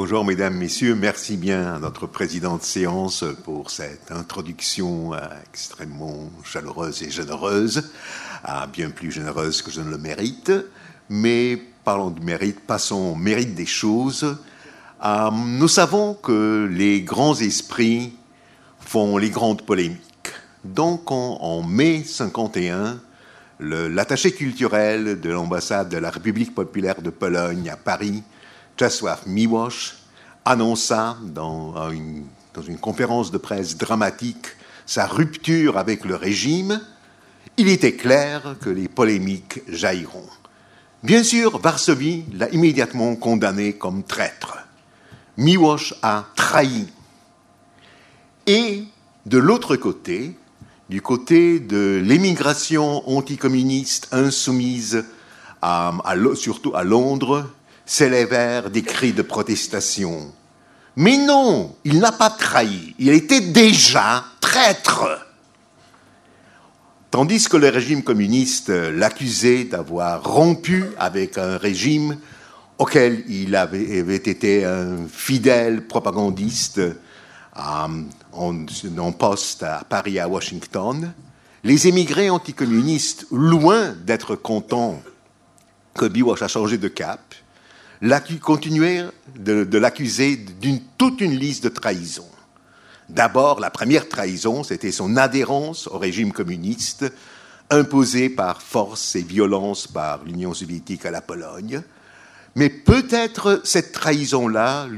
Bonjour mesdames, messieurs, merci bien à notre président de séance pour cette introduction euh, extrêmement chaleureuse et généreuse, ah, bien plus généreuse que je ne le mérite. Mais parlons du mérite, passons au mérite des choses. Euh, nous savons que les grands esprits font les grandes polémiques. Donc en, mai 51, l'attaché culturel de l'ambassade de la République populaire de Pologne à Paris, Czesław Miłosz, annonça dans une, dans une conférence de presse dramatique sa rupture avec le régime. Il était clair que les polémiques jailliront. Bien sûr, Varsovie l'a immédiatement condamné comme traître. Miłosz a trahi. Et de l'autre côté, du côté de l'émigration anticommuniste insoumise, surtout à Londres, s'élèvèrent des cris de protestation. Mais non, il n'a pas trahi, il était déjà traître. Tandis que le régime communiste l'accusait d'avoir rompu avec un régime auquel il avait, été un fidèle propagandiste euh, en, poste à Paris à Washington, les émigrés anticommunistes, loin d'être contents que Biwash a changé de cap, continuèrent de, l'accuser d'une toute une liste de trahisons. D'abord, la première trahison, c'était son adhérence au régime communiste, imposé par force et violence par l'Union soviétique à la Pologne. Mais peut-être cette trahison-là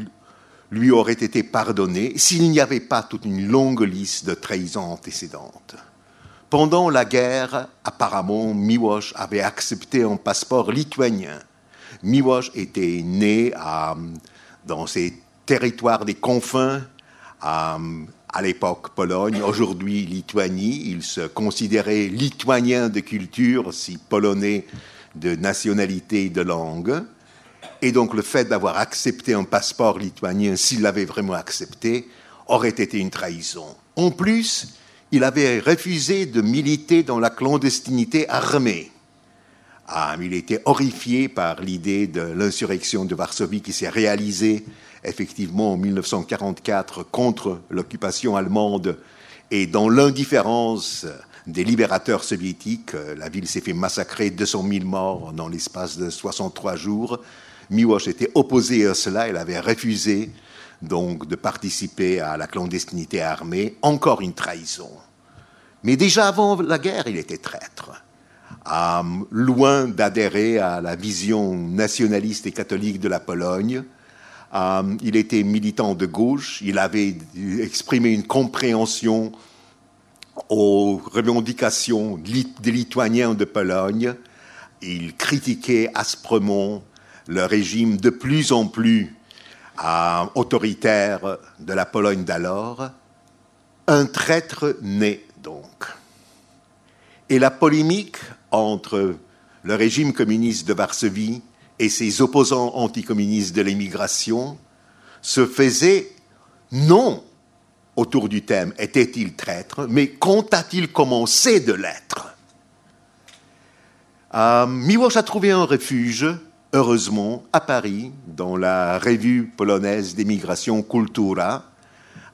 lui aurait été pardonnée s'il n'y avait pas toute une longue liste de trahisons antécédentes. Pendant la guerre, apparemment, Miłosz avait accepté un passeport lituanien Miłosz était né dans ces territoires des confins, à, l'époque Pologne, aujourd'hui Lituanie. Il se considérait lituanien de culture, si polonais de nationalité et de langue. Et donc le fait d'avoir accepté un passeport lituanien, s'il l'avait vraiment accepté, aurait été une trahison. En plus, il avait refusé de militer dans la clandestinité armée. Ah, il était horrifié par l'idée de l'insurrection de Varsovie qui s'est réalisée effectivement en 1944 contre l'occupation allemande et dans l'indifférence des libérateurs soviétiques, la ville s'est fait massacrer 200 000 morts dans l'espace de 63 jours. Miłosz était opposé à cela, il avait refusé donc de participer à la clandestinité armée, encore une trahison. Mais déjà avant la guerre, il était traître. Loin d'adhérer à la vision nationaliste et catholique de la Pologne. Euh, il était militant de gauche, il avait exprimé une compréhension aux revendications des Lituaniens de Pologne. Il critiquait asprement le régime de plus en plus euh, autoritaire de la Pologne d'alors. Un traître né donc. Et la polémique entre le régime communiste de Varsovie et ses opposants anticommunistes de l'émigration se faisait non autour du thème était-il traître, mais quand a-t-il commencé de l'être? Euh, a trouvé un refuge, heureusement, à Paris, dans la revue polonaise d'émigration Kultura,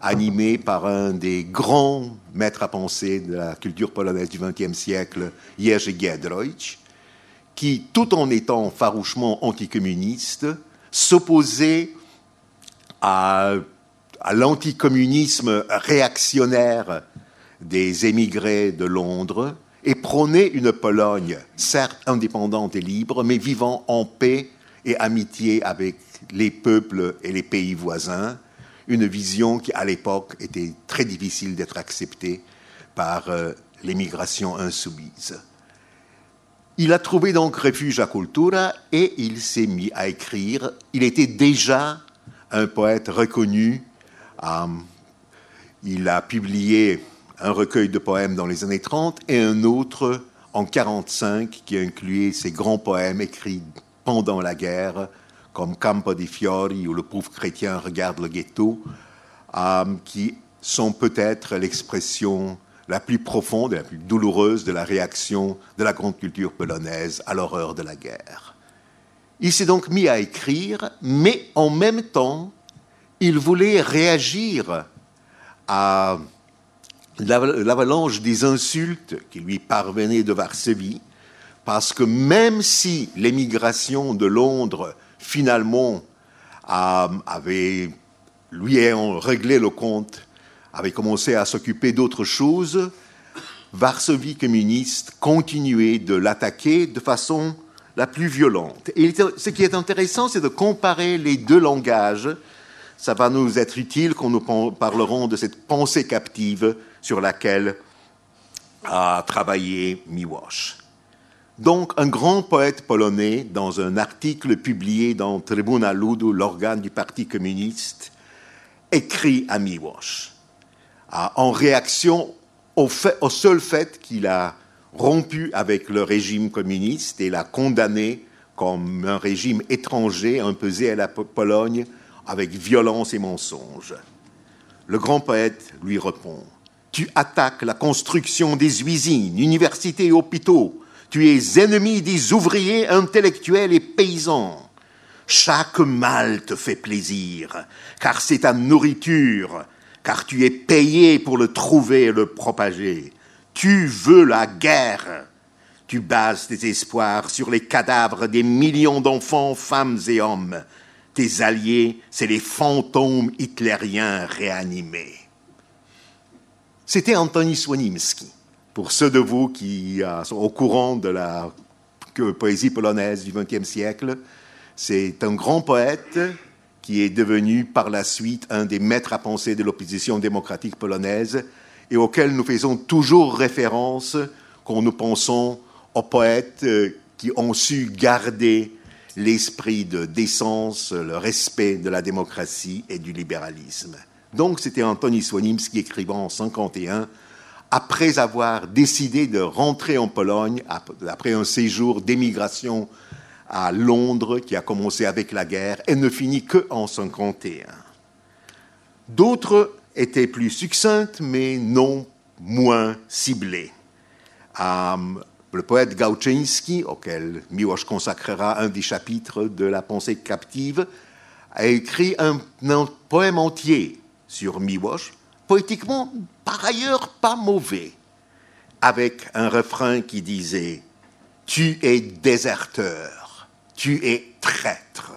animé par un des grands maîtres à penser de la culture polonaise du XXe siècle, Jerzy Giedroyć, qui, tout en étant farouchement anticommuniste, s'opposait à, à l'anticommunisme réactionnaire des émigrés de Londres et prônait une Pologne, certes indépendante et libre, mais vivant en paix et amitié avec les peuples et les pays voisins, une vision qui, à l'époque, était très difficile d'être acceptée par euh, l'émigration insoumise. Il a trouvé donc refuge à Cultura et il s'est mis à écrire. Il était déjà un poète reconnu. Euh, il a publié un recueil de poèmes dans les années 30 et un autre en 45 qui incluait ses grands poèmes écrits pendant la guerre, comme Campo di Fiori ou Le pauvre chrétien regarde le ghetto, euh, qui sont peut-être l'expression la plus profonde et la plus douloureuse de la réaction de la grande culture polonaise à l'horreur de la guerre. Il s'est donc mis à écrire, mais en même temps, il voulait réagir à l'avalanche des insultes qui lui parvenaient de Varsovie, parce que même si l'émigration de Londres, finalement, avait, lui ayant réglé le compte, avait commencé à s'occuper d'autres choses, Varsovie communiste continuait de l'attaquer de façon la plus violente. Et ce qui est intéressant, c'est de comparer les deux langages. Ça va nous être utile quand nous parlerons de cette pensée captive sur laquelle a travaillé Miłosz. Donc, un grand poète polonais, dans un article publié dans Tribuna Ludu, l'organe du Parti communiste, écrit à Miłosz, en réaction au, seul fait qu'il a rompu avec le régime communiste et l'a condamné comme un régime étranger imposé à la Pologne avec violence et mensonge. Le grand poète lui répond Tu attaques la construction des usines, universités et hôpitaux. Tu es ennemi des ouvriers intellectuels et paysans. Chaque mal te fait plaisir, car c'est ta nourriture, car tu es payé pour le trouver et le propager. Tu veux la guerre. Tu bases tes espoirs sur les cadavres des millions d'enfants, femmes et hommes. Tes alliés, c'est les fantômes hitlériens réanimés. C'était Antoni Swanimski. Pour ceux de vous qui euh, sont au courant de la poésie polonaise du XXe siècle, c'est un grand poète qui est devenu par la suite un des maîtres à penser de l'opposition démocratique polonaise, et auxquels nous faisons toujours référence quand nous pensons aux poètes euh, qui ont su garder l'esprit de décence, le respect de la démocratie et du libéralisme. Donc c'était Antoni Swanimski écrivant en 51, après avoir décidé de rentrer en Pologne, après un séjour d'émigration à Londres qui a commencé avec la guerre et ne finit que en 51. D'autres était plus succincte, mais non moins ciblée. Euh, le poète Gauczynski, auquel Miłosz consacrera un des chapitres de La pensée captive, a écrit un, poème entier sur Miłosz, poétiquement par ailleurs pas mauvais, avec un refrain qui disait Tu es déserteur, tu es traître.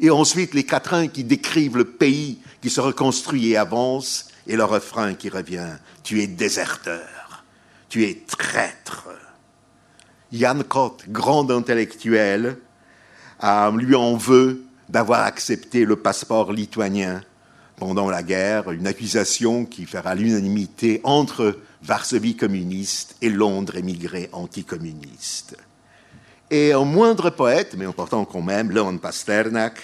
Et ensuite les quatrains qui décrivent le pays qui se reconstruit et avance, et le refrain qui revient, tu es déserteur, tu es traître. Jan Kott, grand intellectuel, lui en veut d'avoir accepté le passeport lituanien pendant la guerre, une accusation qui fera l'unanimité entre Varsovie communiste et Londres émigré anticommuniste. Et un moindre poète, mais important quand même, Leon Pasternak,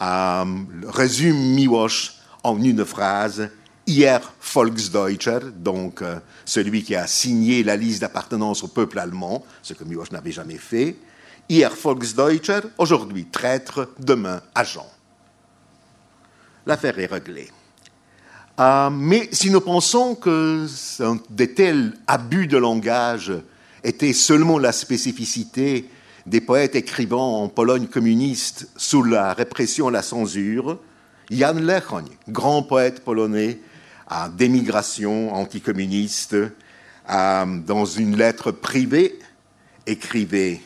euh, résume Miłosz en une phrase Hier Volksdeutscher, donc euh, celui qui a signé la liste d'appartenance au peuple allemand, ce que Miłosz n'avait jamais fait. Hier Volksdeutscher, aujourd'hui traître, demain agent. L'affaire est réglée. Euh, mais si nous pensons que de tels abus de langage étaient seulement la spécificité des poètes écrivant en Pologne communiste sous la répression et la censure, Jan Lechoń, grand poète polonais d'émigration anticommuniste, dans une lettre privée, écrivait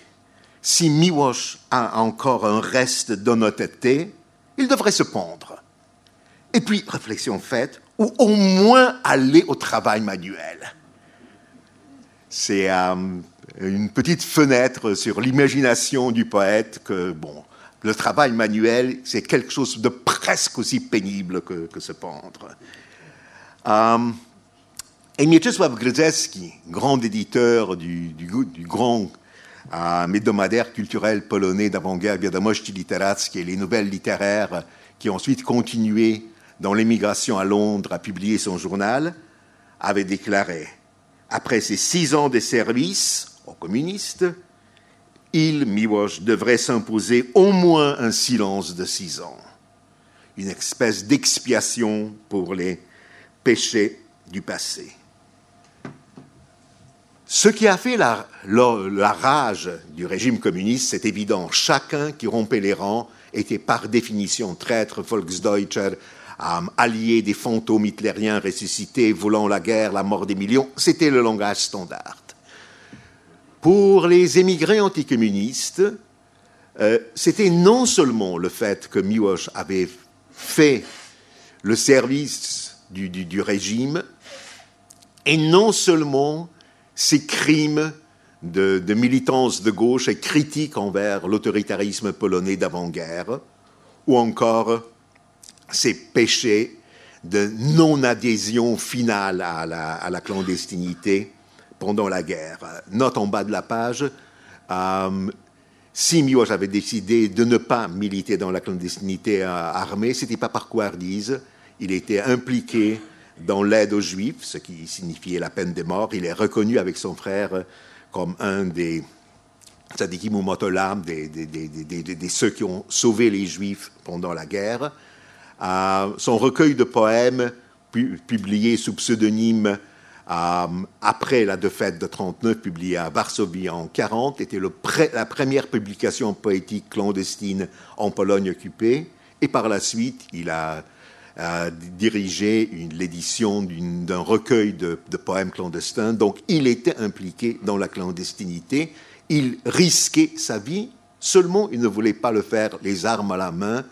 Si Miłosz a encore un reste d'honnêteté, il devrait se pendre. Et puis, réflexion faite, ou au moins aller au travail manuel. C'est euh, une petite fenêtre sur l'imagination du poète que, bon, le travail manuel, c'est quelque chose de presque aussi pénible que, se pendre. Um, et Mieczysław grand éditeur du, grand euh, hebdomadaire culturel polonais d'avant-guerre, Wiadomości Literackie, les nouvelles littéraires qui ont ensuite continué dans l'émigration à Londres à publier son journal, avait déclaré Après ses six ans de service aux communistes, il, Miłosz, devrait s'imposer au moins un silence de six ans, une espèce d'expiation pour les péchés du passé. Ce qui a fait la, rage du régime communiste, c'est évident. Chacun qui rompait les rangs était par définition traître, Volksdeutscher, allié des fantômes hitlériens ressuscités, voulant la guerre, la mort des millions, c'était le langage standard. Pour les émigrés anticommunistes, euh, c'était non seulement le fait que Miłosz avait fait le service du, régime, et non seulement ses crimes de, de, militance de gauche et critiques envers l'autoritarisme polonais d'avant-guerre, ou encore ses péchés de non-adhésion finale à la, clandestinité pendant la guerre. Note en bas de la page, euh, si Miłosz avait décidé de ne pas militer dans la clandestinité euh, armée, ce n'était pas par couardise. Il était impliqué dans l'aide aux Juifs, ce qui signifiait la peine de mort. Il est reconnu avec son frère comme un des tzadikim ou motolam, des, des, ceux qui ont sauvé les Juifs pendant la guerre. Euh, son recueil de poèmes, publié sous pseudonyme euh, après la défaite de 39, publié à Varsovie en 40, était la première publication poétique clandestine en Pologne occupée. Et par la suite, il a, dirigé l'édition d'un recueil de, poèmes clandestins. Donc, il était impliqué dans la clandestinité. Il risquait sa vie. Seulement, il ne voulait pas le faire les armes à la main,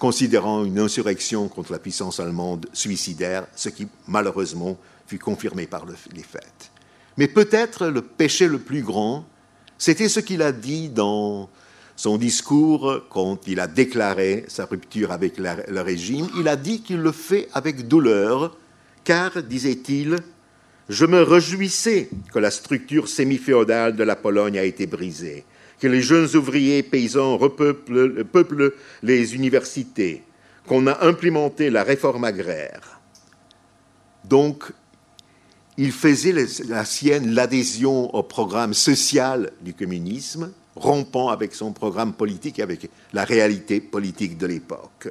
considérant une insurrection contre la puissance allemande suicidaire, ce qui malheureusement fut confirmé par les faits. Mais peut-être le péché le plus grand, c'était ce qu'il a dit dans son discours quand il a déclaré sa rupture avec le régime. Il a dit qu'il le fait avec douleur, car, disait-il, je me réjouissais que la structure semi-féodale de la Pologne a été brisée, que les jeunes ouvriers paysans repeuplent les universités, qu'on a implémenté la réforme agraire. Donc, il faisait la sienne l'adhésion au programme social du communisme, rompant avec son programme politique et avec la réalité politique de l'époque.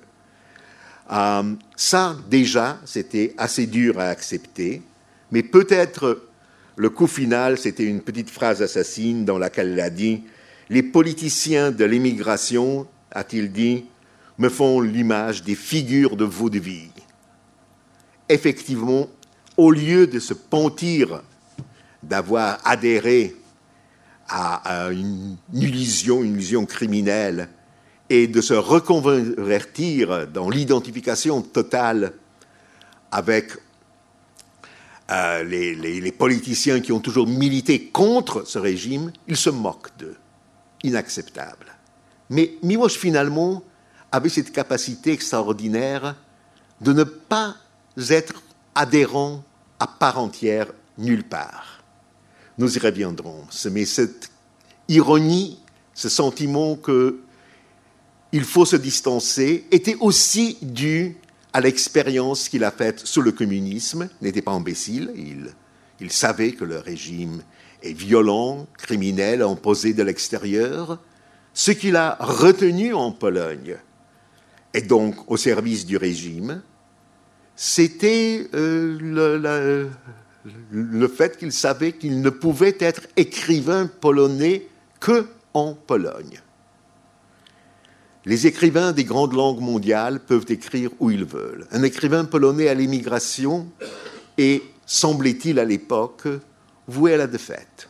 Euh, ça, déjà, c'était assez dur à accepter, mais peut-être le coup final, c'était une petite phrase assassine dans laquelle il a dit Les politiciens de l'émigration, a-t-il dit, me font l'image des figures de vaudeville. Effectivement, au lieu de se pentir d'avoir adhéré à, une, illusion, une illusion criminelle, et de se reconvertir dans l'identification totale avec euh, les, politiciens qui ont toujours milité contre ce régime, il se moque d'eux. Inacceptable. Mais Miłosz, finalement, avait cette capacité extraordinaire de ne pas être adhérent à part entière nulle part. Nous y reviendrons. Mais cette ironie, ce sentiment qu'il faut se distancer, était aussi dû à l'expérience qu'il a faite sous le communisme. Il n'était pas imbécile, il, il savait que le régime est violent, criminel, imposé de l'extérieur. Ce qu'il a retenu en Pologne est donc au service du régime c'était euh, le, fait qu'il savait qu'il ne pouvait être écrivain polonais que en Pologne. Les écrivains des grandes langues mondiales peuvent écrire où ils veulent. Un écrivain polonais à l'émigration est, semblait-il à l'époque, voué à la défaite.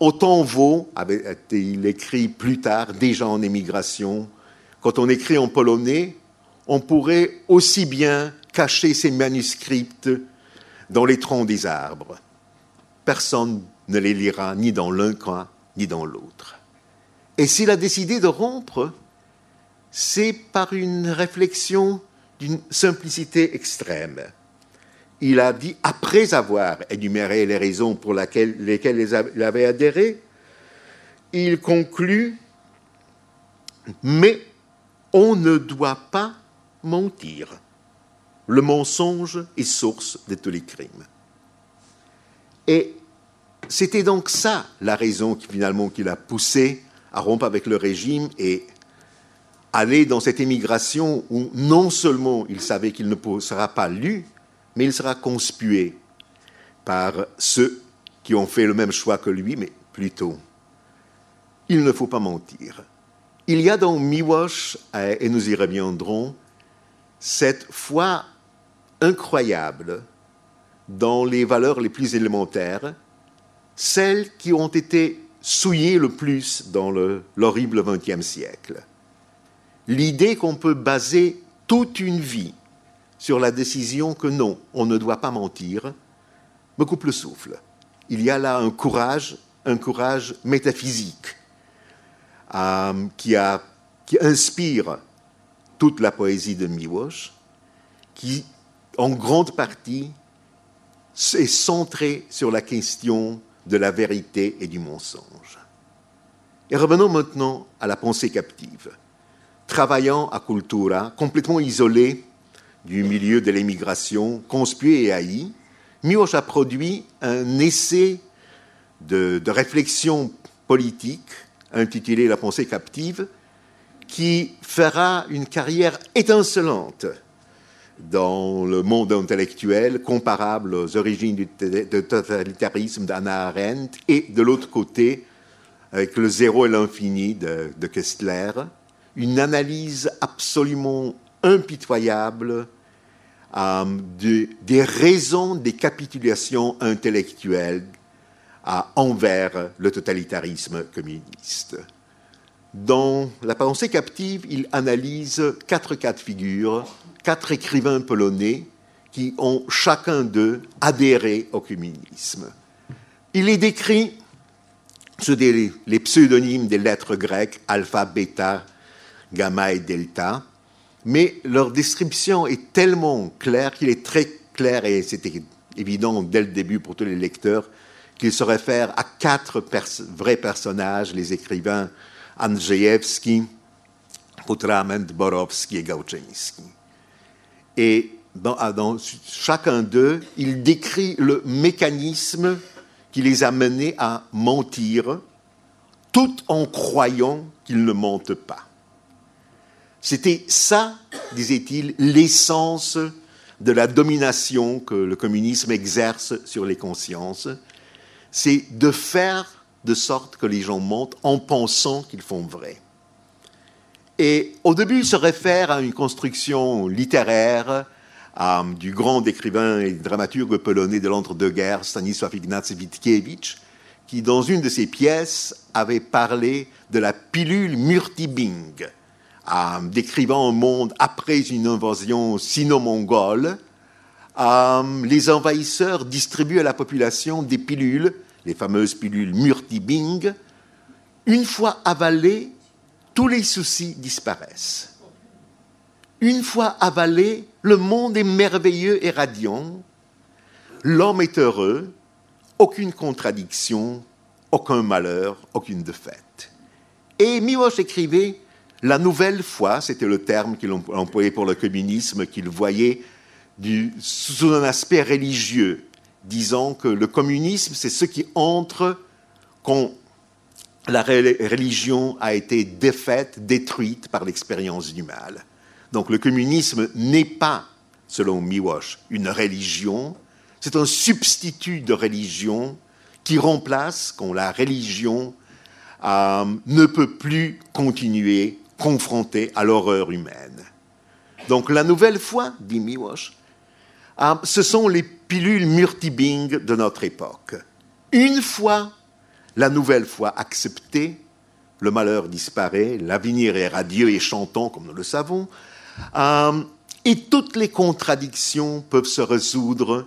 autant vaut, avait-il écrit plus tard, déjà en émigration, quand on écrit en polonais, on pourrait aussi bien cacher ces manuscrits dans les troncs des arbres. Personne ne les lira ni dans l'un coin ni dans l'autre. Et s'il a décidé de rompre, c'est par une réflexion d'une simplicité extrême. Il a dit, après avoir énuméré les raisons pour lesquelles il avait adhéré, il conclut, mais on ne doit pas mentir. Le mensonge est source de tous les crimes. Et c'était donc ça la raison qui, finalement l'a poussé à rompre avec le régime et aller dans cette émigration où non seulement il savait qu'il ne sera pas lu, mais il sera conspué par ceux qui ont fait le même choix que lui, mais plutôt. Il ne faut pas mentir. Il y a dans Miwash, et nous y reviendrons, cette foi incroyable dans les valeurs les plus élémentaires, celles qui ont été souillées le plus dans l'horrible XXe siècle. L'idée qu'on peut baser toute une vie sur la décision que non, on ne doit pas mentir, me coupe le souffle. Il y a là un courage, un courage métaphysique euh, qui, inspire toute la poésie de Miłosz, qui en grande partie est centrée sur la question de la vérité et du mensonge. Et revenons maintenant à la pensée captive. Travaillant à Cultura, complètement isolé du milieu de l'émigration, conspué et haï, Miłosz a produit un essai de, de réflexion politique intitulé La pensée captive, qui fera une carrière étincelante dans le monde intellectuel, comparable aux origines du totalitarisme d'Anna Arendt, et de l'autre côté, avec le zéro et l'infini de, de, Kessler, une analyse absolument impitoyable euh, de, des raisons des capitulations intellectuelles euh, envers le totalitarisme communiste. Dans La pensée captive, il analyse quatre cas de figure, quatre écrivains polonais qui ont chacun d'eux adhéré au communisme. Il les décrit sous les pseudonymes des lettres grecques alpha, bêta, gamma et delta, mais leur description est tellement claire qu'il est très clair, et c'était évident dès le début pour tous les lecteurs, qu'il se réfère à quatre vrais personnages, les écrivains Andrzejewski, Putrament, Borowski et Gauczynski. Et ah, dans, chacun d'eux, il décrit le mécanisme qui les a menés à mentir, tout en croyant qu'ils ne mentent pas. C'était ça, disait-il, l'essence de la domination que le communisme exerce sur les consciences, c'est de faire de sorte que les gens mentent en pensant qu'ils font vrai. Et au début, il se réfère à une construction littéraire euh, du grand écrivain et dramaturge polonais de l'entre-deux-guerres, Stanisław Ignacy Witkiewicz, qui, dans une de ses pièces, avait parlé de la pilule Murtibing, euh, décrivant un monde après une invasion sino-mongole. Euh, les envahisseurs distribuent à la population des pilules, les fameuses pilules Murtibing. Une fois avalées, tous les soucis disparaissent. Une fois avalé, le monde est merveilleux et radiant. L'homme est heureux, aucune contradiction, aucun malheur, aucune défaite. Et Miłosz écrivait la nouvelle foi, c'était le terme qu'il employait pour le communisme, qu'il voyait sous un aspect religieux, disant que le communisme, c'est ce qui entre quand la religion a été défaite, détruite par l'expérience du mal. Donc le communisme n'est pas, selon Miłosz, une religion, c'est un substitut de religion qui remplace quand la religion euh, ne peut plus continuer confrontée à l'horreur humaine. Donc la nouvelle foi, dit Miłosz, euh, ce sont les pilules Murtibing de notre époque. Une fois la nouvelle foi acceptée, le malheur disparaît, l'avenir est radieux et chantant, comme nous le savons, euh, et toutes les contradictions peuvent se résoudre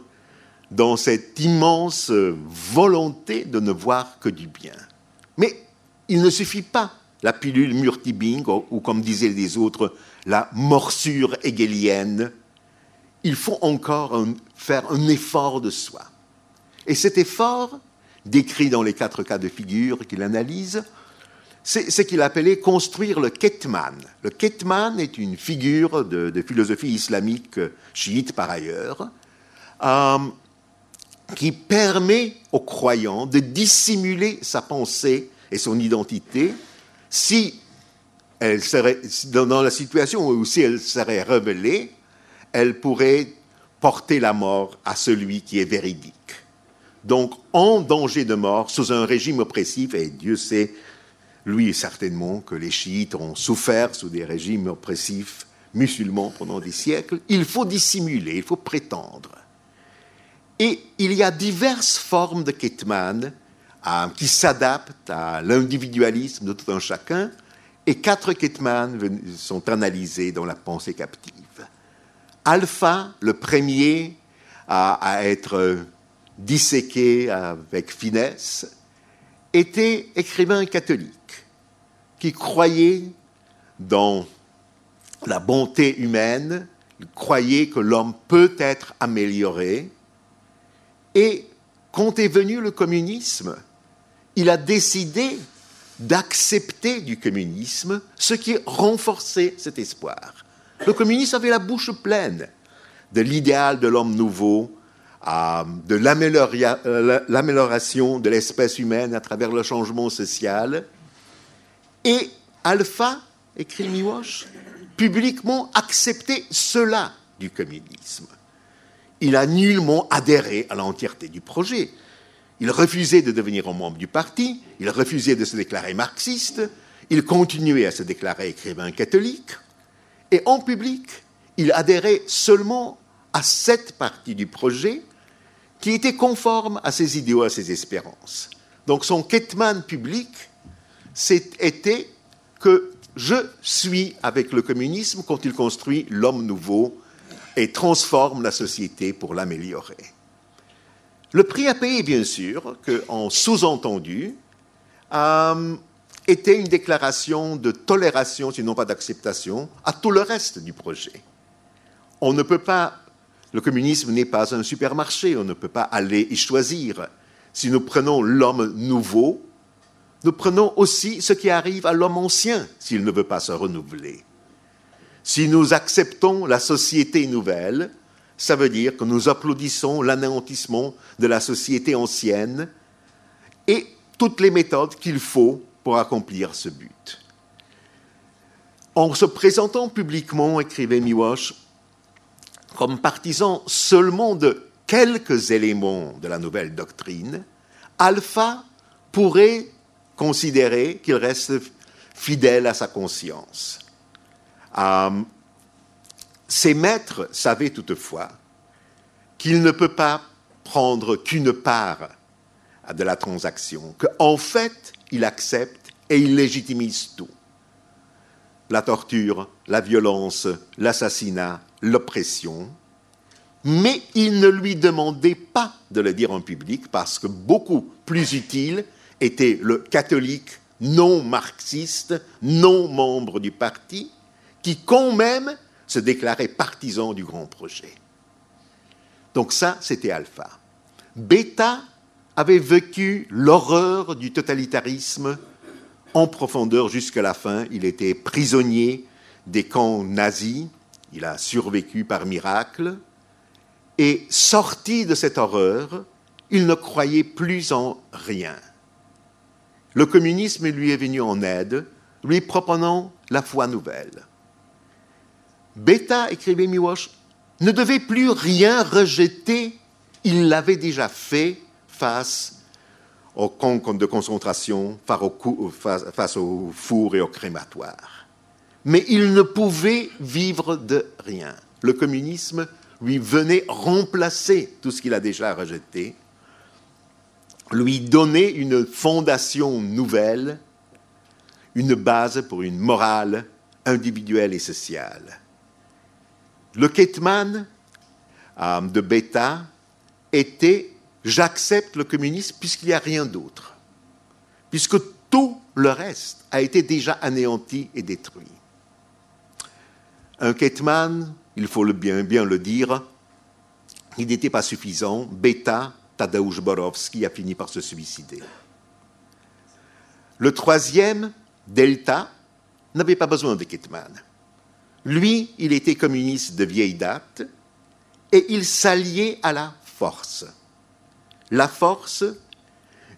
dans cette immense volonté de ne voir que du bien. Mais il ne suffit pas la pilule Murtibing, ou, comme disaient les autres, la morsure hegelienne. Il faut encore faire un effort de soi. Et cet effort, décrit dans les quatre cas de figure qu'il analyse, c'est ce qu'il appelait construire le Ketman. Le Ketman est une figure de, philosophie islamique chiite par ailleurs, euh, qui permet aux croyants de dissimuler sa pensée et son identité si elle serait, dans la situation où si elle serait révélée, elle pourrait porter la mort à celui qui est véridique donc en danger de mort sous un régime oppressif, et Dieu sait, lui certainement, que les chiites ont souffert sous des régimes oppressifs musulmans pendant des siècles, il faut dissimuler, il faut prétendre. Et il y a diverses formes de Ketman qui s'adaptent à l'individualisme de tout un chacun, et quatre Ketman sont analysés dans la pensée captive. Alpha, le premier à, être disséqué avec finesse, était écrivain catholique qui croyait dans la bonté humaine, il croyait que l'homme peut être amélioré, et quand est venu le communisme, il a décidé d'accepter du communisme, ce qui renforçait cet espoir. Le communisme avait la bouche pleine de l'idéal de l'homme nouveau, de euh, l'amélioration de l'espèce humaine à travers le changement social. Et Alpha, écrit Miwash, publiquement acceptait cela du communisme. Il a nullement adhéré à l'entièreté du projet. Il refusait de devenir membre du parti, il refusait de se déclarer marxiste, il continuait à se déclarer écrivain catholique, et en public, il adhérait seulement à cette partie du projet qui était conforme à ses idéaux, à ses espérances. Donc son Ketman public, c'était que je suis avec le communisme quand il construit l'homme nouveau et transforme la société pour l'améliorer. Le prix à payer, bien sûr, qu'en sous-entendu, euh, était une déclaration de tolération, sinon pas d'acceptation, à tout le reste du projet. On ne peut pas, le communisme n'est pas un supermarché, on ne peut pas aller y choisir. Si nous prenons l'homme nouveau, nous prenons aussi ce qui arrive à l'homme ancien s'il ne veut pas se renouveler. Si nous acceptons la société nouvelle, ça veut dire que nous applaudissons l'anéantissement de la société ancienne et toutes les méthodes qu'il faut pour accomplir ce but. En se présentant publiquement, écrivait Miwash, comme partisan seulement de quelques éléments de la nouvelle doctrine, Alpha pourrait considérer qu'il reste fidèle à sa conscience. Euh, ses maîtres savaient toutefois qu'il ne peut pas prendre qu'une part de la transaction, qu'en fait, il accepte et il légitimise tout. La torture, la violence, l'assassinat, l'oppression, mais il ne lui demandait pas de le dire en public parce que beaucoup plus utile était le catholique non marxiste, non membre du parti, qui quand même se déclarait partisan du grand projet. Donc ça, c'était Alpha. Beta avait vécu l'horreur du totalitarisme en profondeur jusqu'à la fin. Il était prisonnier des camps nazis, il a survécu par miracle, et sorti de cette horreur, il ne croyait plus en rien. Le communisme lui est venu en aide, lui proposant la foi nouvelle. Beta, écrivait Miwash, ne devait plus rien rejeter, il l'avait déjà fait face aux camps de concentration, face au four et au crématoire. Mais il ne pouvait vivre de rien. Le communisme lui venait remplacer tout ce qu'il a déjà rejeté, lui donner une fondation nouvelle, une base pour une morale individuelle et sociale. Le Ketman euh, de Beta était j'accepte le communisme puisqu'il n'y a rien d'autre, puisque tout le reste a été déjà anéanti et détruit. Un Ketman, il faut bien le dire, il n'était pas suffisant. Beta, Tadeusz Borowski, a fini par se suicider. Le troisième, Delta, n'avait pas besoin de Ketman. Lui, il était communiste de vieille date et il s'alliait à la force. La force,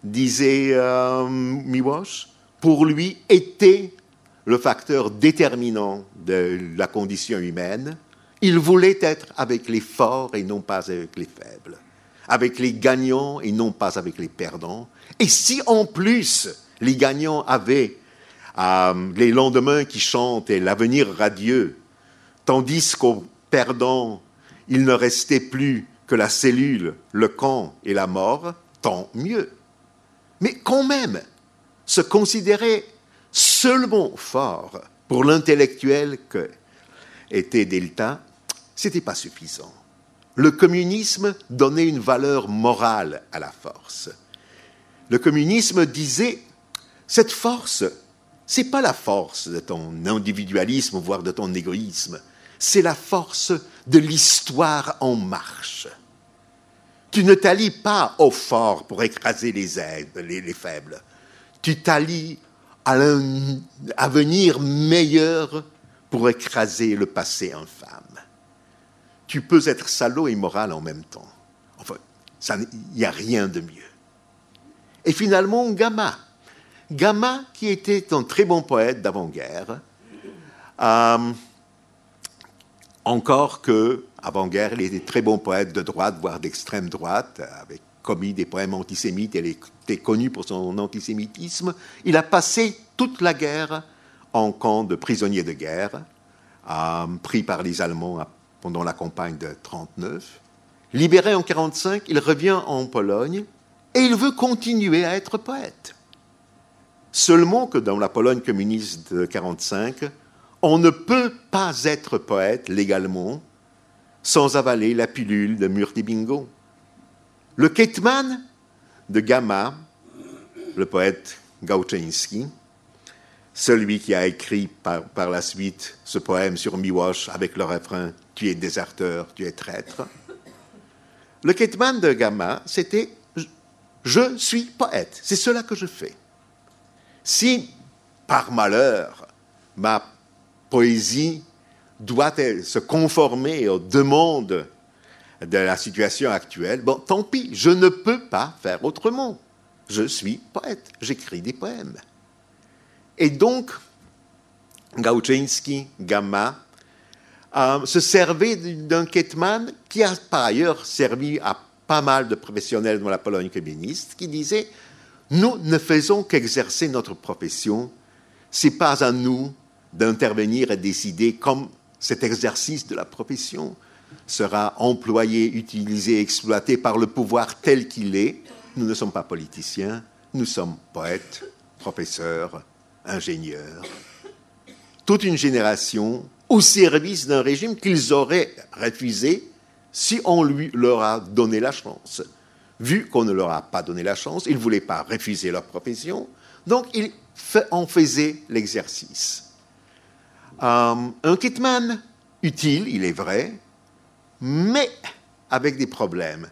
disait euh, Miwash, pour lui était le facteur déterminant de la condition humaine. Il voulait être avec les forts et non pas avec les faibles, avec les gagnants et non pas avec les perdants. Et si en plus les gagnants avaient euh, les lendemains qui chantent et l'avenir radieux, tandis qu'au perdant, il ne restait plus que la cellule, le camp et la mort, tant mieux. Mais quand même, se considérer seulement fort pour l'intellectuel que était Delta, c'était pas suffisant. Le communisme donnait une valeur morale à la force. Le communisme disait cette force, c'est pas la force de ton individualisme, voire de ton égoïsme, c'est la force de l'histoire en marche. Tu ne t'allies pas au fort pour écraser les, les, faibles. Tu t'allies à un avenir meilleur pour écraser le passé infâme. Tu peux être salaud et moral en même temps. Enfin, il n'y a rien de mieux. Et finalement, Gamma. Gamma, qui était un très bon poète d'avant-guerre, euh, encore que, avant-guerre, il était très bon poète de droite, voire d'extrême droite, avec commis des poèmes antisémites, il était connu pour son antisémitisme. Il a passé toute la guerre en camp de prisonnier de guerre, euh, pris par les Allemands pendant la campagne de 1939. Libéré en 1945, il revient en Pologne et il veut continuer à être poète. Seulement que dans la Pologne communiste de 1945, on ne peut pas être poète légalement sans avaler la pilule de Murti-Bingo. Le Ketman de Gama, le poète Gauczynski, celui qui a écrit par, la suite ce poème sur Miłosz avec le refrain Tu es déserteur, tu es traître. Le Ketman de Gama, c'était Je suis poète, c'est cela que je fais. Si, par malheur, ma poésie doit se conformer aux demandes de la situation actuelle, bon, tant pis, je ne peux pas faire autrement. Je suis poète, j'écris des poèmes. Et donc, Gauczynski, Gamma, euh, se servait d'un Ketman qui a par ailleurs servi à pas mal de professionnels dans la Pologne communiste, qui disait Nous ne faisons qu'exercer notre profession, c'est pas à nous d'intervenir et décider comme cet exercice de la profession sera employé, utilisé, exploité par le pouvoir tel qu'il est. Nous ne sommes pas politiciens, nous sommes poètes, professeurs, ingénieurs. Toute une génération au service d'un régime qu'ils auraient refusé si on lui leur a donné la chance. Vu qu'on ne leur a pas donné la chance, ils ne voulaient pas refuser leur profession, donc ils en faisaient l'exercice. Euh, un kitman utile, il est vrai, mais avec des problèmes.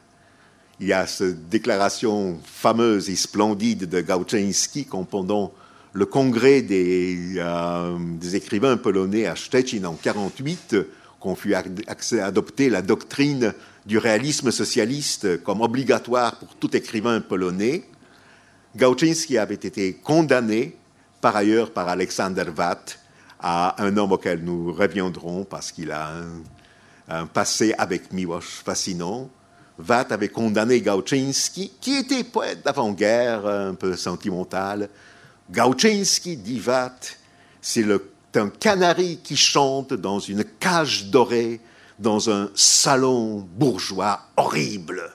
Il y a cette déclaration fameuse et splendide de Gauczynski quand pendant le congrès des, euh, des écrivains polonais à Szczecin en 1948, qu'on fut adopter la doctrine du réalisme socialiste comme obligatoire pour tout écrivain polonais, Gauczynski avait été condamné par ailleurs par Alexander Watt à un homme auquel nous reviendrons parce qu'il a un, passé avec Miłosz fascinant. Watt avait condamné Gauczynski, qui était poète d'avant-guerre, un peu sentimental. Gauczynski, dit Watt, c'est un canari qui chante dans une cage dorée, dans un salon bourgeois horrible.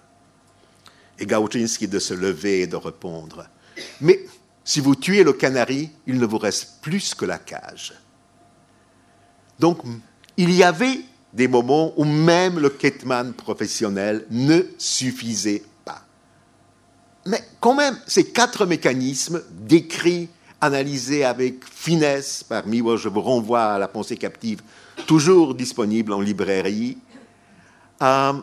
Et Gauczynski de se lever et de répondre. Mais si vous tuez le canari, il ne vous reste plus que la cage. Donc, il y avait des moments où même le Ketman professionnel ne suffisait pas. Mais quand même, ces quatre mécanismes décrits, analysés avec finesse par Miwa, je vous renvoie à la pensée captive, toujours disponible en librairie, euh,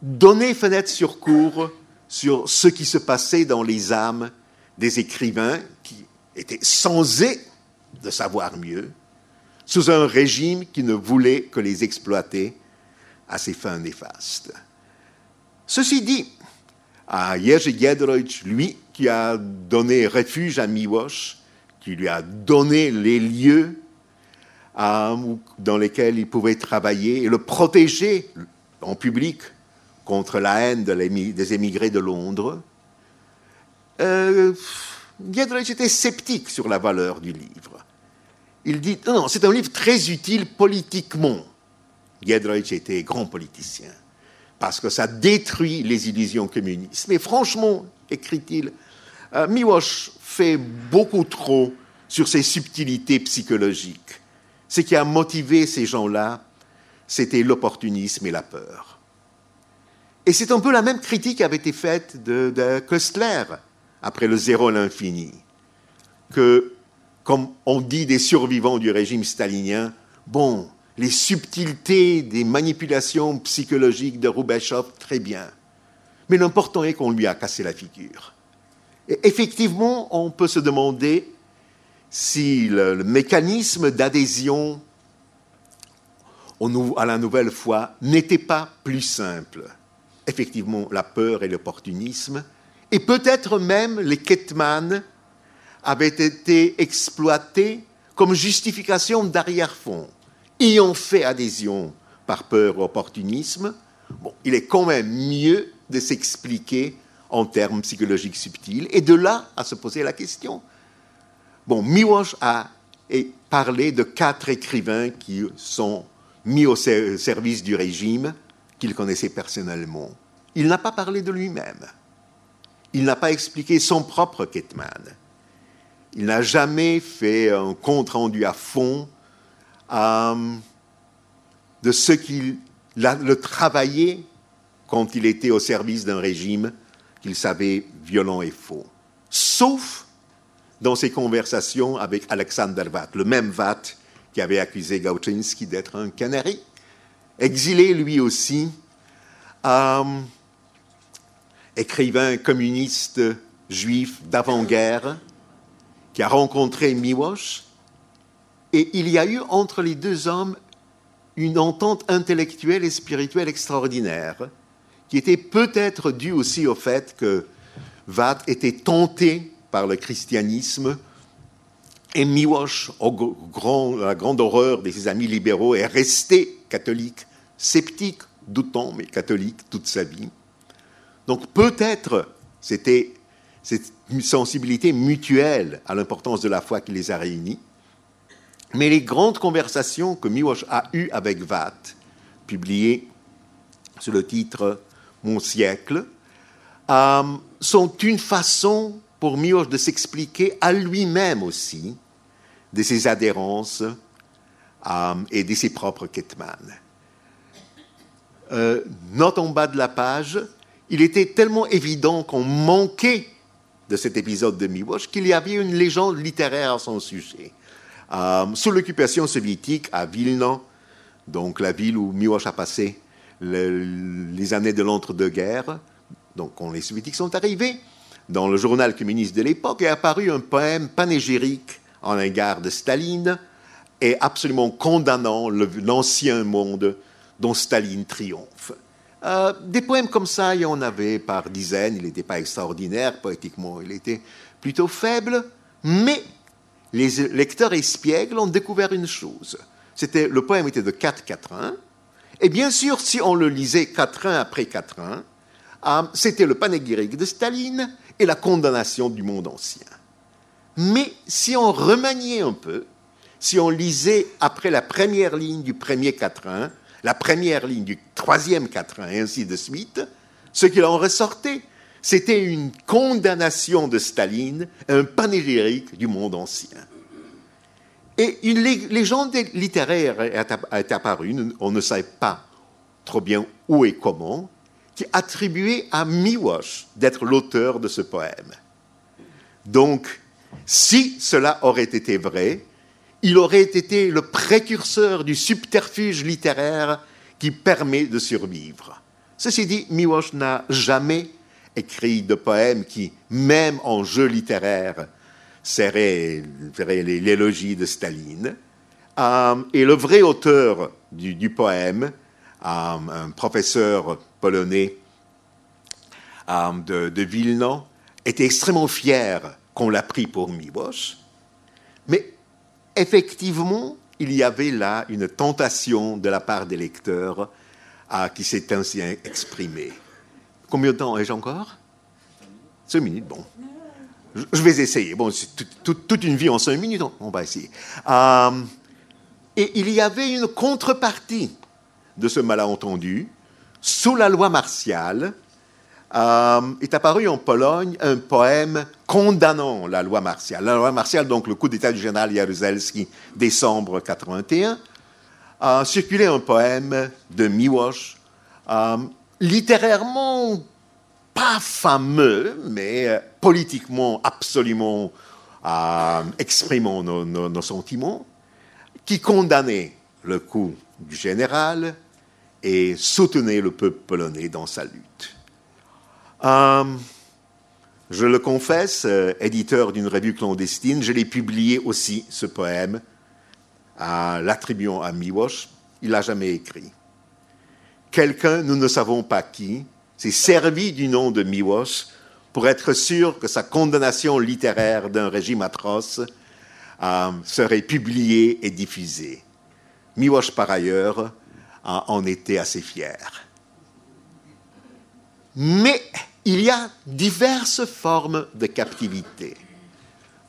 donnaient fenêtre sur cours sur ce qui se passait dans les âmes des écrivains qui étaient censés de savoir mieux, sous un régime qui ne voulait que les exploiter à ses fins néfastes. Ceci dit, à Jerzy Giedroyć, lui, qui a donné refuge à Miłosz, qui lui a donné les lieux dans lesquels il pouvait travailler et le protéger en public contre la haine des émigrés de Londres, euh, était sceptique sur la valeur du livre. Il dit non, c'est un livre très utile politiquement. Giedroyc était grand politicien, parce que ça détruit les illusions communistes. Mais franchement, écrit-il, euh, fait beaucoup trop sur ses subtilités psychologiques. Ce qui a motivé ces gens-là, c'était l'opportunisme et la peur. Et c'est un peu la même critique qui avait été faite de, de Köstler après le zéro à l'infini, que, comme on dit des survivants du régime stalinien, bon, les subtilités des manipulations psychologiques de Roubachev, très bien. Mais l'important est qu'on lui a cassé la figure. Et effectivement, on peut se demander si le, mécanisme d'adhésion à la nouvelle foi n'était pas plus simple. Effectivement, la peur et l'opportunisme, et peut-être même les Ketman avaient été exploités comme justification d'arrière-fond. Ayant fait adhésion par peur ou opportunisme, bon, il est quand même mieux de s'expliquer en termes psychologiques subtils, et de là à se poser la question. Bon, Miłosz a parlé de quatre écrivains qui sont mis au service du régime qu'il connaissait personnellement. Il n'a pas parlé de lui-même. Il n'a pas expliqué son propre Ketman. Il n'a jamais fait un compte rendu à fond euh, de ce qu'il le travaillait quand il était au service d'un régime qu'il savait violent et faux. Sauf dans ses conversations avec Alexander Watt, le même Watt qui avait accusé Gauczynski d'être un canari, exilé lui aussi. Euh, écrivain communiste juif d'avant-guerre, qui a rencontré Miłosz, et il y a eu entre les deux hommes une entente intellectuelle et spirituelle extraordinaire, qui était peut-être due aussi au fait que Watt était tenté par le christianisme, et Miłosz, grand, à la grande horreur de ses amis libéraux, est resté catholique, sceptique, doutant, mais catholique toute sa vie. Donc peut-être c'était cette sensibilité mutuelle à l'importance de la foi qui les a réunis. Mais les grandes conversations que Miłosz a eues avec Watt, publiées sous le titre Mon siècle, euh, sont une façon pour Miłosz de s'expliquer à lui-même aussi de ses adhérences euh, et de ses propres Ketman. Euh, note en bas de la page, il était tellement évident qu'on manquait de cet épisode de Miłosz qu'il y avait une légende littéraire à son sujet. Euh, sous l'occupation soviétique à Vilna, donc la ville où Miłosz a passé les années de l'entre-deux-guerres, donc quand les soviétiques sont arrivés, dans le journal communiste de l'époque est apparu un poème panégyrique en égard de Staline et absolument condamnant l'ancien monde dont Staline triomphe. Euh, des poèmes comme ça, il y en avait par dizaines. Il n'était pas extraordinaire poétiquement, il était plutôt faible. Mais les lecteurs espiègles ont découvert une chose. C'était le poème était de 4 quatrains. Et bien sûr, si on le lisait quatrain après quatrain, euh, c'était le panégyrique de Staline et la condamnation du monde ancien. Mais si on remaniait un peu, si on lisait après la première ligne du premier quatrain, la première ligne du troisième quatrain, et ainsi de suite, ce qu'il en ressortait, c'était une condamnation de Staline, un panégyrique du monde ancien. Et une légende littéraire est apparue, on ne sait pas trop bien où et comment, qui attribuait à Miłosz d'être l'auteur de ce poème. Donc, si cela aurait été vrai, il aurait été le précurseur du subterfuge littéraire qui permet de survivre. Ceci dit, Miłosz n'a jamais écrit de poème qui, même en jeu littéraire, serait l'élogie de Staline. Euh, et le vrai auteur du, poème, euh, un professeur polonais euh, de, de était extrêmement fier qu'on l'a pris pour Miłosz. Effectivement, il y avait là une tentation de la part des lecteurs qui s'est ainsi exprimée. Combien de temps ai-je encore? Cinq minutes, bon. je vais essayer. Bon, toute une vie en cinq minutes, on va essayer. Euh, et il y avait une contrepartie de ce malentendu. Sous la loi martiale, euh, est apparu en Pologne un poème condamnant la loi martiale. La loi martiale, donc le coup d'État du général Jaruzelski, décembre 81, a circulé un poème de Miłosz, euh, littérairement pas fameux, mais euh, politiquement absolument euh, exprimant nos, sentiments, qui condamnait le coup du général et soutenait le peuple polonais dans sa lutte. Euh, je le confesse, éditeur d'une revue clandestine, je l'ai publié aussi, ce poème, l'attribuant à Miłosz. Il l'a jamais écrit. Quelqu'un, nous ne savons pas qui, s'est servi du nom de Miłosz pour être sûr que sa condamnation littéraire d'un régime atroce euh, serait publiée et diffusée. Miłosz, par ailleurs, en était assez fier. Mais il y a diverses formes de captivité.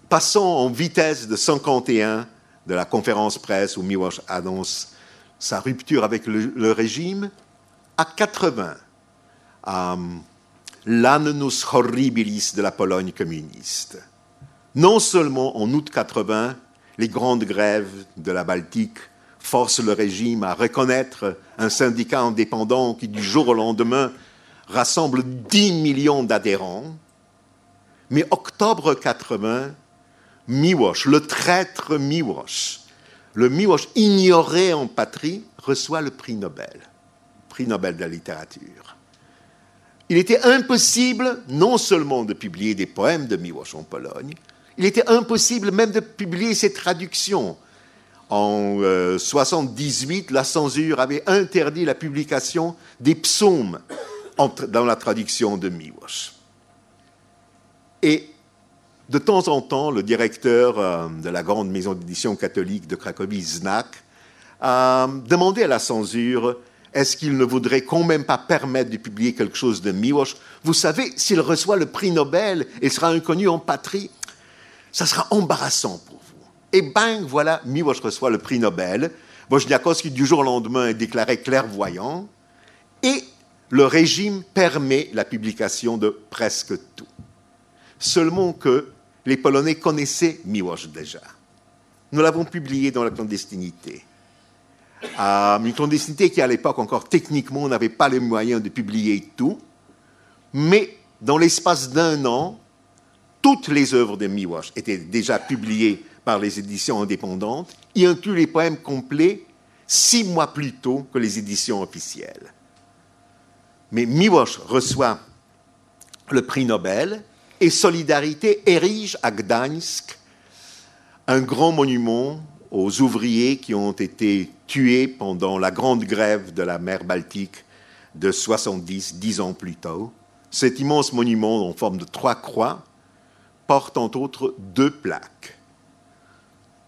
Passons en vitesse de 51 de la conférence presse où Miłosz annonce sa rupture avec le, le régime à 80 um, l'annus horribilis de la Pologne communiste. Non seulement en août 80, les grandes grèves de la Baltique forcent le régime à reconnaître un syndicat indépendant qui, du jour au lendemain, rassemble 10 millions d'adhérents, mais octobre 80, Miłosz, le traître Miłosz, le Miłosz ignoré en patrie, reçoit le prix Nobel, prix Nobel de la littérature il était impossible non seulement de publier des poèmes de Miłosz en Pologne, il était impossible même de publier ses traductions. En 1978, euh, la censure avait interdit la publication des psaumes dans la traduction de Miłosz. Et de temps en temps, le directeur euh, de la grande maison d'édition catholique de Cracovie, Znak, a demandé à la censure est-ce qu'il ne voudrait quand même pas permettre de publier quelque chose de Miłosz Vous savez, s'il reçoit le prix Nobel et sera inconnu en patrie, ça sera embarrassant pour vous. Et bang, voilà, Miłosz reçoit le prix Nobel. Wojciechowski, du jour au lendemain, est déclaré clairvoyant. Et le régime permet la publication de presque tout. Seulement que les Polonais connaissaient Miłosz déjà. Nous l'avons publié dans la clandestinité à une clandestinité qui, à l'époque, encore techniquement, n'avait pas les moyens de publier tout. Mais dans l'espace d'un an, toutes les œuvres de Miłosz étaient déjà publiées par les éditions indépendantes, y inclut les poèmes complets six mois plus tôt que les éditions officielles. Mais Miłosz reçoit le prix Nobel et Solidarité érige à Gdańsk un grand monument aux ouvriers qui ont été tués pendant la grande grève de la mer Baltique de 70, dix ans plus tôt. Cet immense monument en forme de trois croix porte entre autres deux plaques.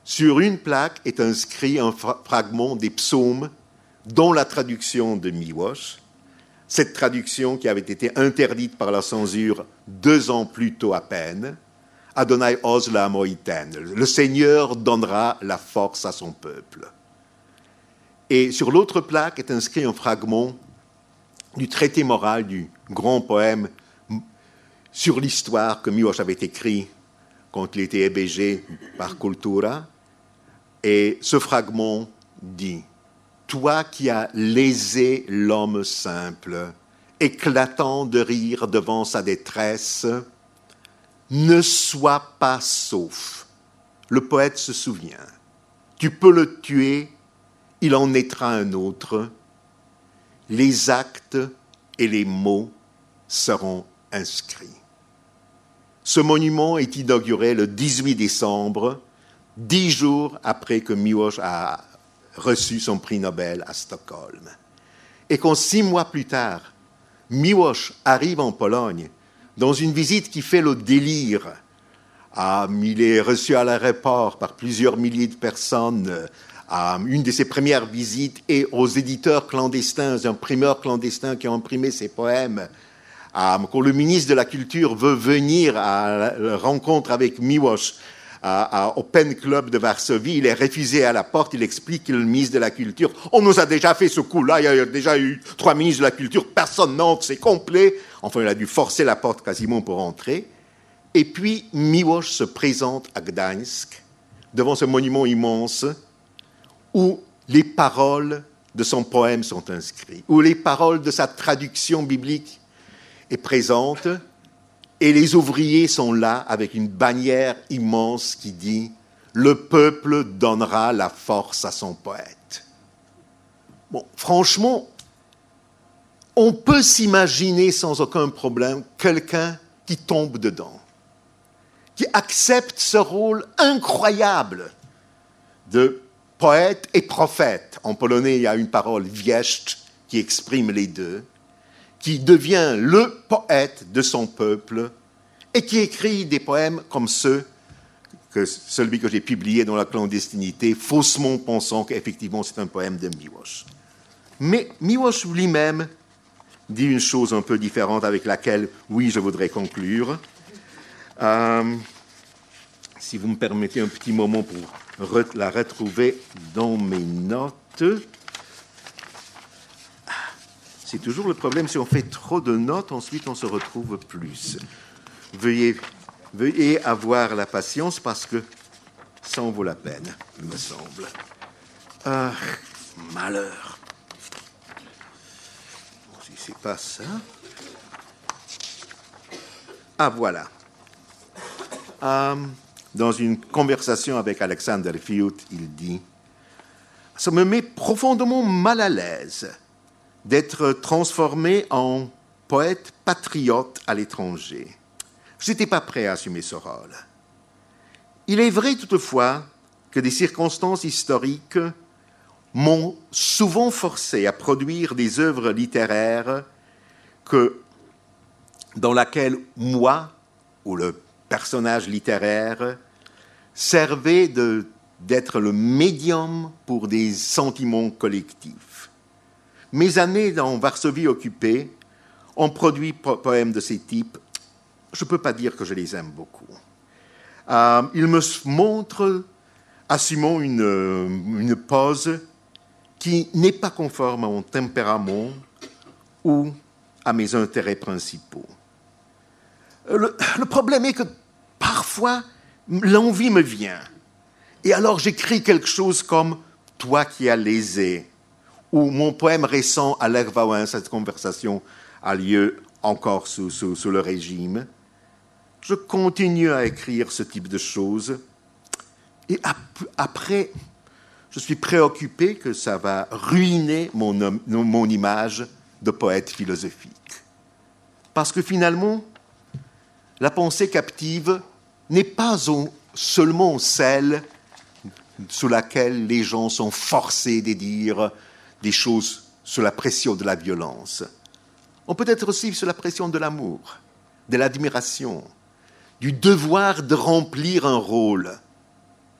Sur une plaque est inscrit un fragment des psaumes dont la traduction de Miłosz, cette traduction qui avait été interdite par la censure deux ans plus tôt à peine, Adonai Osla Moiten. Le Seigneur donnera la force à son peuple. Et sur l'autre plaque est inscrit un fragment du traité moral du grand poème sur l'histoire que Miłosz avait écrit quand il était ébégé par Kultura. Et ce fragment dit Toi qui as lésé l'homme simple, éclatant de rire devant sa détresse, ne sois pas sauf. Le poète se souvient. Tu peux le tuer, il en naîtra un autre. Les actes et les mots seront inscrits. Ce monument est inauguré le 18 décembre, dix jours après que Miłosz a reçu son prix Nobel à Stockholm. Et quand six mois plus tard, Miłosz arrive en Pologne dans une visite qui fait le délire. Ah, il est reçu à l'aéroport par plusieurs milliers de personnes. Ah, une de ses premières visites est aux éditeurs clandestins, imprimeurs clandestins qui ont imprimé ses poèmes quand le ministre de la Culture veut venir à la rencontre avec Miłosz au Pen Club de Varsovie, il est refusé à la porte, il explique qu'il est le ministre de la Culture. On nous a déjà fait ce coup-là, il y a déjà eu trois ministres de la Culture, personne n'entre, c'est complet. Enfin, il a dû forcer la porte quasiment pour entrer. Et puis, Miłosz se présente à Gdańsk, devant ce monument immense, où les paroles de son poème sont inscrites, où les paroles de sa traduction biblique est présente, et les ouvriers sont là avec une bannière immense qui dit Le peuple donnera la force à son poète. Bon, franchement, on peut s'imaginer sans aucun problème quelqu'un qui tombe dedans, qui accepte ce rôle incroyable de poète et prophète. En polonais, il y a une parole wieszcz qui exprime les deux qui devient le poète de son peuple et qui écrit des poèmes comme ceux que celui que j'ai publié dans la clandestinité, faussement pensant qu'effectivement c'est un poème de Miłosz. Mais Miłosz lui-même dit une chose un peu différente avec laquelle, oui, je voudrais conclure. Euh, si vous me permettez un petit moment pour la retrouver dans mes notes. C'est toujours le problème, si on fait trop de notes, ensuite on se retrouve plus. Veuillez, veuillez avoir la patience parce que ça en vaut la peine, il me semble. Ah, malheur. si c'est pas ça. Ah, voilà. Ah, dans une conversation avec Alexander Fiut, il dit Ça me met profondément mal à l'aise d'être transformé en poète patriote à l'étranger. Je n'étais pas prêt à assumer ce rôle. Il est vrai toutefois que des circonstances historiques m'ont souvent forcé à produire des œuvres littéraires dans lesquelles moi, ou le personnage littéraire, servait d'être le médium pour des sentiments collectifs. Mes années en Varsovie occupée ont produit poèmes de ces types. Je ne peux pas dire que je les aime beaucoup. Euh, ils me montrent, assumant une, une pose qui n'est pas conforme à mon tempérament ou à mes intérêts principaux. Le, le problème est que parfois, l'envie me vient. Et alors j'écris quelque chose comme Toi qui as lésé, où mon poème récent à l'Ervaouin, cette conversation a lieu encore sous, le régime. Je continue à écrire ce type de choses. Et après, je suis préoccupé que ça va ruiner mon, mon image de poète philosophique. Parce que finalement, la pensée captive n'est pas seulement celle sous laquelle les gens sont forcés de dire des choses sous la pression de la violence. On peut être aussi sous la pression de l'amour, de l'admiration, du devoir de remplir un rôle.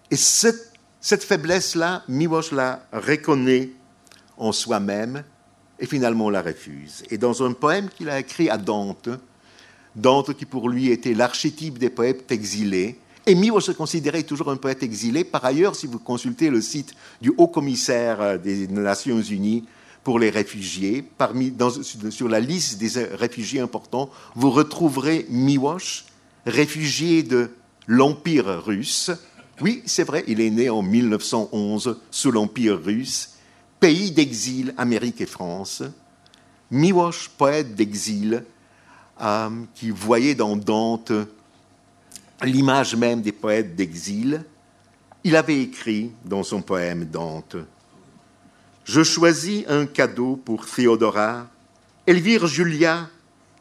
Et cette, cette faiblesse-là, Miłosz la reconnaît en soi-même et finalement la refuse. Et dans un poème qu'il a écrit à Dante, Dante qui pour lui était l'archétype des poètes exilés, et se considérait toujours un poète exilé. Par ailleurs, si vous consultez le site du haut commissaire euh, des Nations Unies pour les réfugiés, sur la liste des réfugiés importants, vous retrouverez Miłosz, réfugié de l'Empire russe. Oui, c'est vrai, il est né en 1911 sous l'Empire russe, pays d'exil Amérique et France. Miłosz, poète d'exil, euh, qui voyait dans Dante l'image même des poètes d'exil, il avait écrit dans son poème Dante. Je choisis un cadeau pour Théodora, Elvire Julia,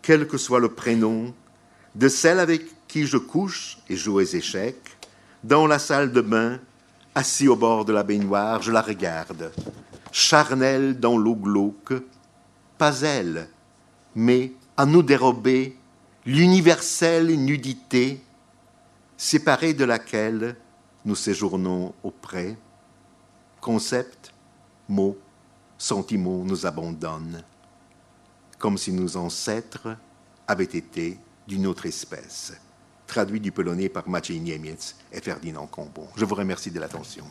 quel que soit le prénom, de celle avec qui je couche et joue aux échecs, dans la salle de bain, assis au bord de la baignoire, je la regarde, charnelle dans l'eau glauque, pas elle, mais à nous dérober l'universelle nudité séparée de laquelle nous séjournons auprès. Concept, mots, sentiments nous abandonnent, comme si nos ancêtres avait été d'une autre espèce. Traduit du polonais par Maciej Niemiec et Ferdinand Combon. Je vous remercie de l'attention.